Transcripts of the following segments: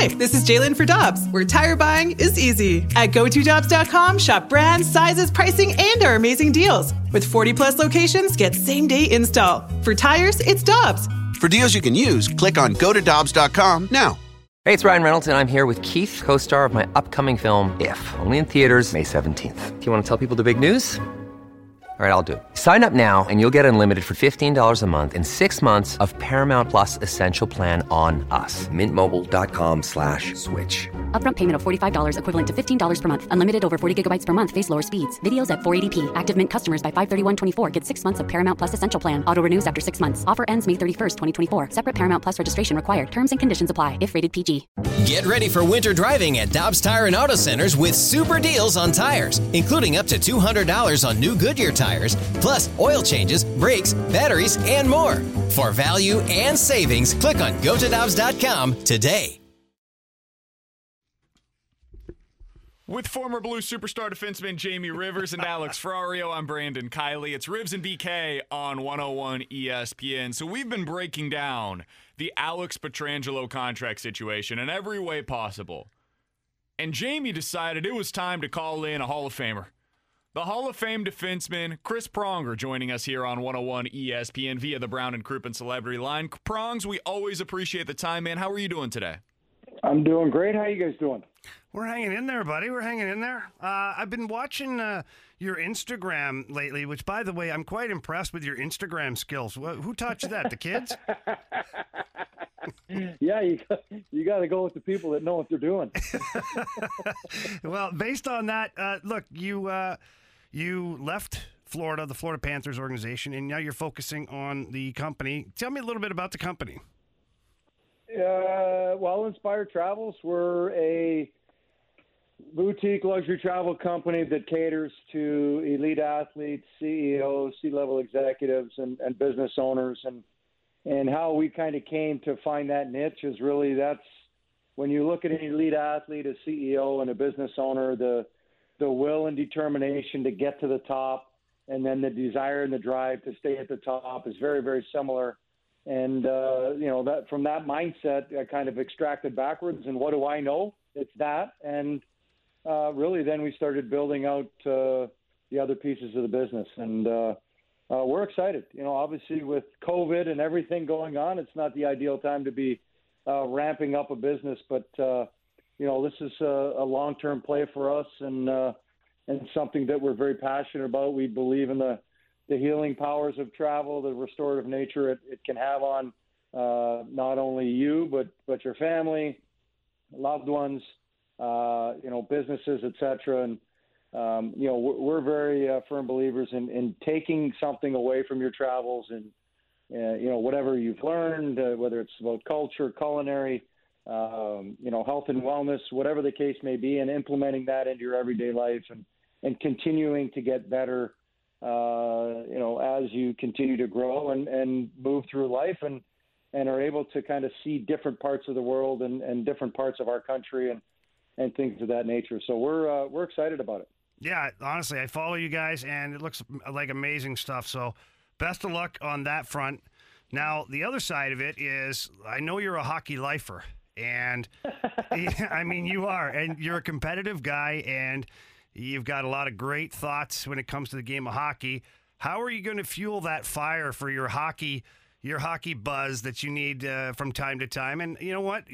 Hi, this is Jalen for Dobbs, where tire buying is easy. At GoToDobbs.com, shop brands, sizes, pricing, and our amazing deals. With 40 plus locations, get same day install. For tires, it's Dobbs. For deals you can use, click on GoToDobbs.com now. Hey, it's Ryan Reynolds, and I'm here with Keith, co star of my upcoming film, If, only in theaters, May 17th. Do you want to tell people the big news? All right, I'll do it. Sign up now and you'll get unlimited for $15 a month in six months of Paramount Plus Essential Plan on us. Mintmobile.com slash switch. Upfront payment of $45 equivalent to $15 per month. Unlimited over 40 gigabytes per month. Face lower speeds. Videos at 480p. Active Mint customers by 531.24 get six months of Paramount Plus Essential Plan. Auto renews after six months. Offer ends May 31st, 2024. Separate Paramount Plus registration required. Terms and conditions apply if rated PG. Get ready for winter driving at Dobbs Tire and Auto Centers with super deals on tires, including up to $200 on new Goodyear tires, plus oil changes, brakes, batteries, and more. For value and savings, click on gotodobbs.com today. With former Blue superstar defenseman Jamie Rivers and Alex Ferrario, I'm Brandon Kiley. It's Rivs and BK on 101 ESPN. So we've been breaking down the Alex Pietrangelo contract situation in every way possible. And Jamie decided it was time to call in a Hall of Famer. The Hall of Fame defenseman Chris Pronger joining us here on 101 ESPN via the Brown and Crouppen Celebrity Line. Prongs, we always appreciate the time, man. How are you doing today? I'm doing great. How you guys doing? We're hanging in there, buddy. We're hanging in there. Uh, I've been watching uh, your Instagram lately, which, by the way, I'm quite impressed with your Instagram skills. Who taught you that? The kids? yeah, you you got to go with the people that know what they're doing. well, based on that, uh, look, you uh, you left Florida, the Florida Panthers organization, and now you're focusing on the company. Tell me a little bit about the company. Uh, well, Inspired Travels, we're a boutique luxury travel company that caters to elite athletes, CEOs, C-level executives, and, and business owners. And and how we kind of came to find that niche is really that's when you look at an elite athlete, a CEO, and a business owner, the the will and determination to get to the top, and then the desire and the drive to stay at the top is very very similar. And uh, you know that from that mindset, I kind of extracted backwards. And what do I know? It's that. And uh, really, then we started building out uh, the other pieces of the business. And uh, uh, we're excited. You know, obviously with COVID and everything going on, it's not the ideal time to be uh, ramping up a business. But you know, this is a, a long-term play for us, and uh, and something that we're very passionate about. We believe in the the healing powers of travel, the restorative nature it, it can have on uh, not only you but but your family, loved ones, uh, you know, businesses, etc. And um, you know, we're, we're very uh, firm believers in, in taking something away from your travels and uh, you know whatever you've learned, uh, whether it's about culture, culinary, um, you know, health and wellness, whatever the case may be, and implementing that into your everyday life and and continuing to get better uh, you know, as you continue to grow and, and move through life and, and are able to kind of see different parts of the world and, and different parts of our country and, and things of that nature. So we're, uh, we're excited about it. Yeah, honestly, I follow you guys, and it looks like amazing stuff. So, best of luck on that front. Now, the other side of it is, I know you're a hockey lifer, and I mean you are, and you're a competitive guy, and You've got a lot of great thoughts when it comes to the game of hockey. How are you going to fuel that fire for your hockey, your hockey buzz that you need uh, from time to time? And you know what?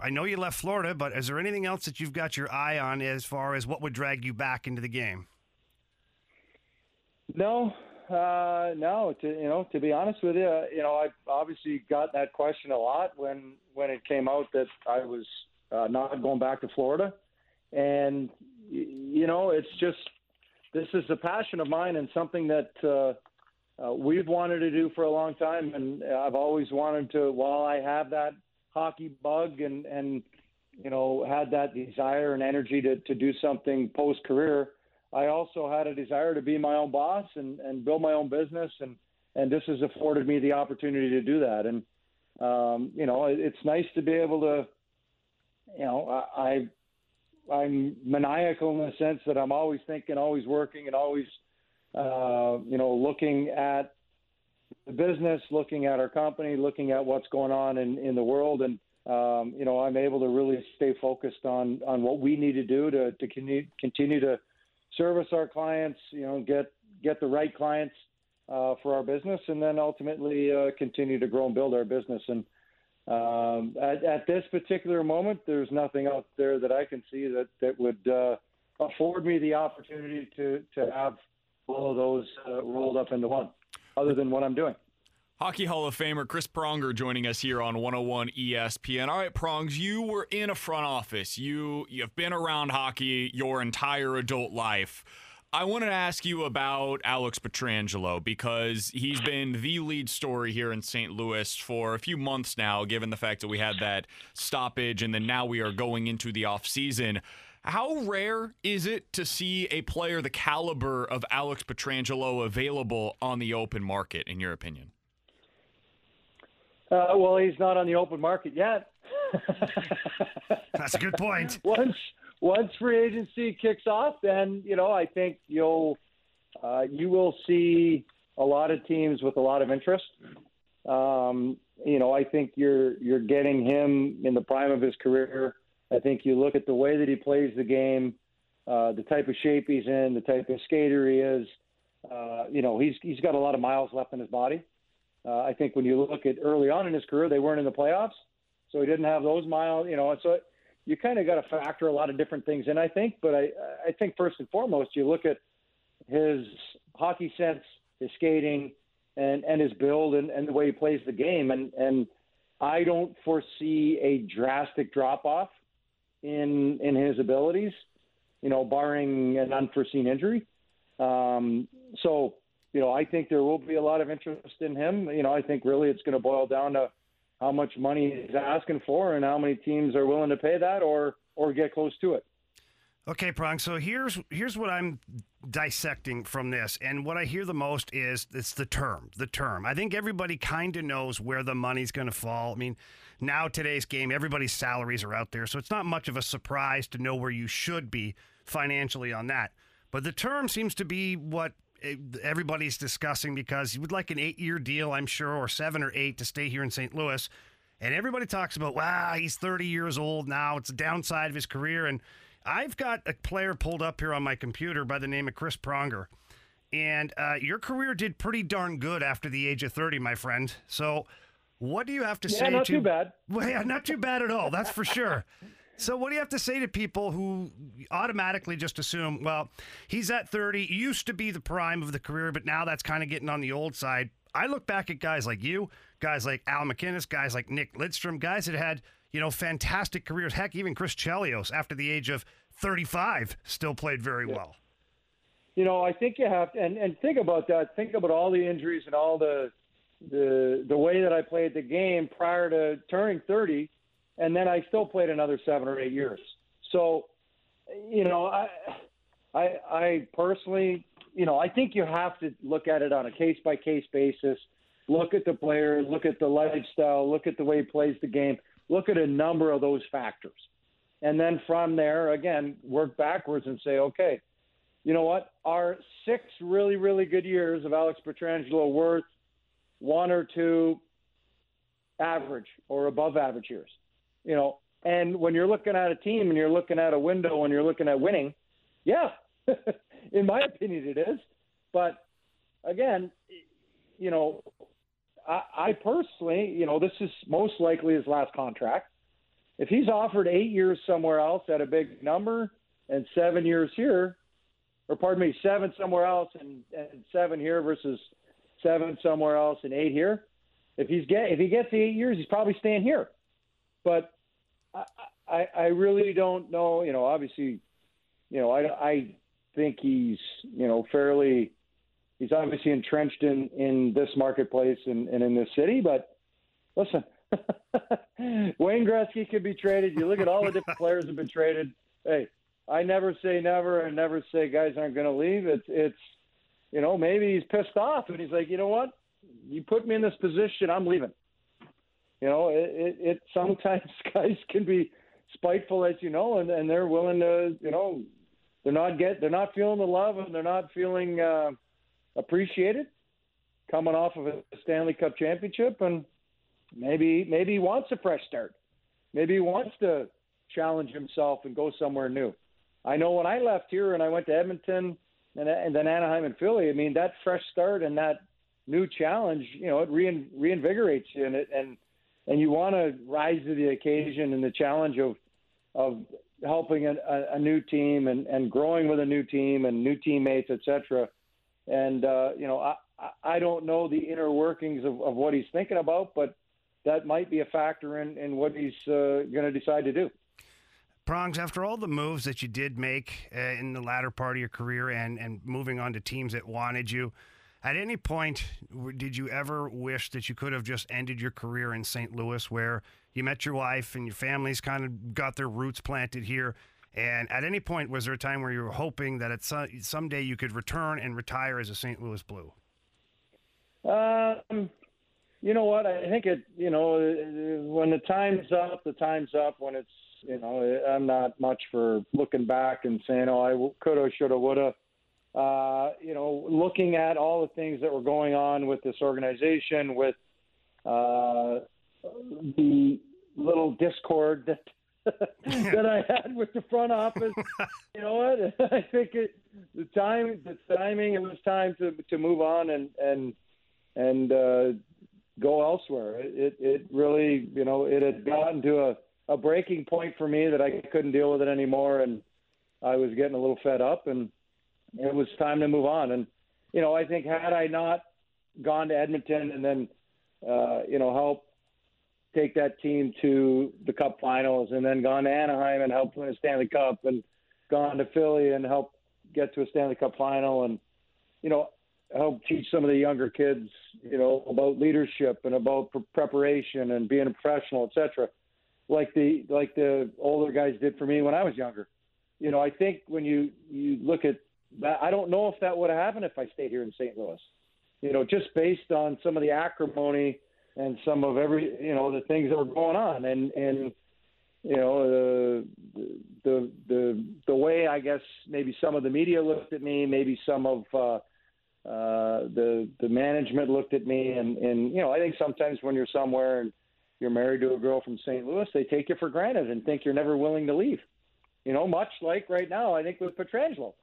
I know you left Florida, but is there anything else that you've got your eye on as far as what would drag you back into the game? No, uh, no. To you know, to be honest with you, you know, I obviously got that question a lot when when it came out that I was uh, not going back to Florida, and you know, it's just this is a passion of mine and something that uh, uh, we've wanted to do for a long time, and I've always wanted to. While I have that hockey bug and and you know had that desire and energy to to do something post career, I also had a desire to be my own boss and and build my own business, and and this has afforded me the opportunity to do that. And um, you know, it, it's nice to be able to. You know, I, I I'm maniacal in the sense that I'm always thinking, always working, and always, uh, you know, looking at the business, looking at our company, looking at what's going on in, in the world, and um, you know, I'm able to really stay focused on on what we need to do to to continue continue to service our clients. You know, get get the right clients uh, for our business, and then ultimately uh, continue to grow and build our business. And um, at, at, this particular moment, there's nothing out there that I can see that that would uh, afford me the opportunity to to have all of those uh, rolled up into one, other than what I'm doing. Hockey Hall of Famer Chris Pronger joining us here on 101 ESPN. All right, Prongs, you were in a front office. You you've been around hockey your entire adult life. I wanted to ask you about Alex Pietrangelo because he's been the lead story here in St. Louis for a few months now, given the fact that we had that stoppage and then now we are going into the offseason. How rare is it to see a player the caliber of Alex Pietrangelo available on the open market, in your opinion? Uh, well, he's not on the open market yet. That's a good point. once once free agency kicks off, then you know I think you'll uh, you will see a lot of teams with a lot of interest. Um, you know, I think you're you're getting him in the prime of his career. I think you look at the way that he plays the game, uh, the type of shape he's in, the type of skater he is. Uh, you know, he's he's got a lot of miles left in his body. Uh, I think when you look at early on in his career, they weren't in the playoffs, so he didn't have those miles. You know, so you kind of got to factor a lot of different things in. I think, but I I think first and foremost, you look at his hockey sense, his skating, and and his build and, and the way he plays the game, and and I don't foresee a drastic drop off in in his abilities, you know, barring an unforeseen injury. Um, so you know, I think there will be a lot of interest in him. You know, I think really it's going to boil down to how much money he's asking for and how many teams are willing to pay that or or get close to it. Okay, Prong. So here's here's what I'm dissecting from this, and what I hear the most is it's the term. The term. I think everybody kind of knows where the money's going to fall. I mean, now today's game, everybody's salaries are out there, so it's not much of a surprise to know where you should be financially on that. But the term seems to be what everybody's discussing because he would like an eight year deal, I'm sure, or seven or eight to stay here in St. Louis. And everybody talks about, wow, he's 30 years old now. It's a downside of his career. And I've got a player pulled up here on my computer by the name of Chris Pronger. And uh, your career did pretty darn good after the age of 30, my friend. So, what do you have to yeah, say? Not to, too bad. Well, yeah, not too bad at all. That's for sure. So, what do you have to say to people who automatically just assume, well, he's at 30, used to be the prime of the career, but now that's kind of getting on the old side? I look back at guys like you, guys like Al MacInnis, guys like Nick Lidstrom, guys that had, you know, fantastic careers. Heck, even Chris Chelios, after the age of 35, still played very yeah. well. You know, I think you have to, and, and think about that. Think about all the injuries and all the, the, the way that I played the game prior to turning 30 and then I still played another seven or eight years. So, you know, I, I, I personally, you know, I think you have to look at it on a case by case basis. Look at the player, look at the lifestyle, look at the way he plays the game, look at a number of those factors, and then from there, again, work backwards and say, okay, you know what? Are six really, really good years of Alex Pietrangelo worth one or two average or above average years? You know, and when you're looking at a team and you're looking at a window and you're looking at winning, yeah, in my opinion, it is. But again, you know, I, I personally, you know, this is most likely his last contract. If he's offered eight years somewhere else at a big number and seven years here, or pardon me, seven somewhere else and, and seven here versus seven somewhere else and eight here, if he's get if he gets the eight years, he's probably staying here. But I, I really don't know. You know, obviously, you know, I, I think he's, you know, fairly, he's obviously entrenched in, in this marketplace and, and in this city. But listen, Wayne Gretzky could be traded. You look at all the different players have been traded. Hey, I never say never and never say guys aren't going to leave. It's, it's, you know, maybe he's pissed off and he's like, you know what? You put me in this position, I'm leaving. You know, it, it, it sometimes guys can be spiteful, as you know, and, and they're willing to, you know, they're not get they're not feeling the love and they're not feeling uh, appreciated coming off of a Stanley Cup championship, and maybe maybe he wants a fresh start. maybe he wants to challenge himself and go somewhere new. I know when I left here and I went to Edmonton and, and then Anaheim and Philly. I mean, that fresh start and that new challenge, you know, it rein, reinvigorates you and it and and you want to rise to the occasion and the challenge of of helping a, a, new team and, and growing with a new team and new teammates, etc. And uh, you know, I I don't know the inner workings of, of what he's thinking about, but that might be a factor in, in what he's uh, going to decide to do. Prongs, after all the moves that you did make uh, in the latter part of your career and, and moving on to teams that wanted you, at any point did you ever wish that you could have just ended your career in St. Louis where you met your wife and your family's kind of got their roots planted here? And at any point, was there a time where you were hoping that at some, someday you could return and retire as a St. Louis Blue? Um, you know what? I think it. You know, when the time's up, the time's up. When it's, you know, I'm not much for looking back and saying, "Oh, I coulda, shoulda, woulda." Uh, you know, looking at all the things that were going on with this organization, with uh, the little discord that that I had with the front office. you know what? I think it, the time, the timing, it was time to to move on and and and uh, go elsewhere. It, it really, you know, it had gotten to a, a breaking point for me that I couldn't deal with it anymore, and I was getting a little fed up, and it was time to move on. And you know, I think had I not gone to Edmonton and then, uh, you know, help take that team to the Cup Finals, and then gone to Anaheim and help win a Stanley Cup, and gone to Philly and help get to a Stanley Cup final, and you know, help teach some of the younger kids, you know, about leadership and about preparation and being a professional, etc. Like the like the older guys did for me when I was younger. You know, I think when you you look at I don't know if that would have happened if I stayed here in St. Louis. You know, just based on some of the acrimony and some of every you know the things that were going on and and you know the the the the way I guess maybe some of the media looked at me, maybe some of uh, uh, the the management looked at me and and you know I think sometimes when you're somewhere and you're married to a girl from St. Louis, they take you for granted and think you're never willing to leave. You know, much like right now, I think with Pietrangelo.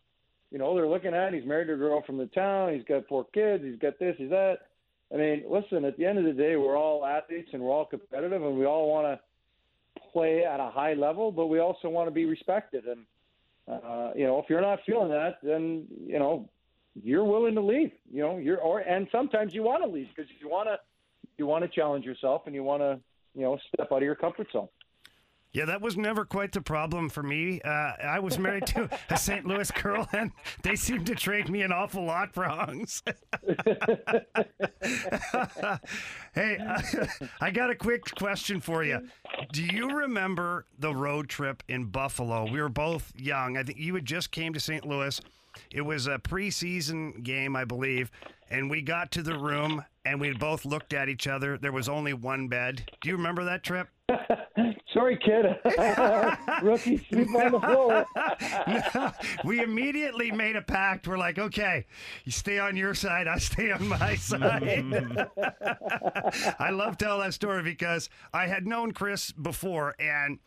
You know, they're looking at he's married a girl from the town, he's got four kids, he's got this, he's that. I mean, listen, at the end of the day, we're all athletes and we're all competitive and we all want to play at a high level, but we also want to be respected. And uh, you know, if you're not feeling that, then you know, you're willing to leave. You know, you're or and sometimes you want to leave because you want to you want to challenge yourself and you want to you know step out of your comfort zone. Yeah, that was never quite the problem for me. Uh, I was married to a St. Louis girl, and they seemed to trade me an awful lot for hungs. hey, I got a quick question for you. Do you remember the road trip in Buffalo? We were both young. I think you had just came to St. Louis. It was a preseason game, I believe, and we got to the room and we both looked at each other. There was only one bed. Do you remember that trip? Sorry, kid. Rookie sleep on the floor. we immediately made a pact. We're like, okay, you stay on your side, I stay on my side. I love telling that story because I had known Chris before and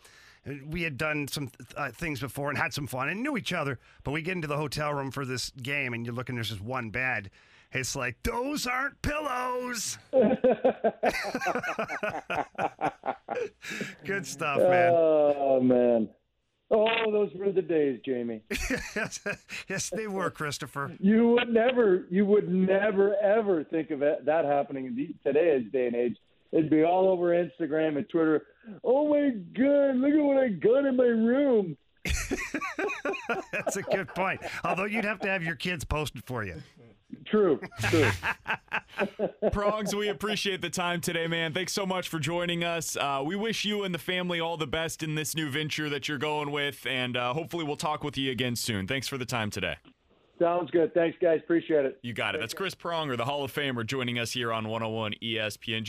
we had done some uh, things before and had some fun and knew each other. But we get into the hotel room for this game, and you're looking. There's just one bed. It's like those aren't pillows. Good stuff, man. Oh man. Oh, those were the days, Jamie. yes, yes, they were, Christopher. You would never, you would never, ever think of that happening in today's day and age. It'd be all over Instagram and Twitter. Oh my God! Look at what I got in my room. That's a good point. Although you'd have to have your kids posted for you. True. True. Prongs, we appreciate the time today, man. Thanks so much for joining us. Uh, we wish you and the family all the best in this new venture that you're going with, and uh, hopefully we'll talk with you again soon. Thanks for the time today. Sounds good. Thanks, guys. Appreciate it. You got it. That's Chris Pronger, the Hall of Famer, joining us here on 101 ESPN.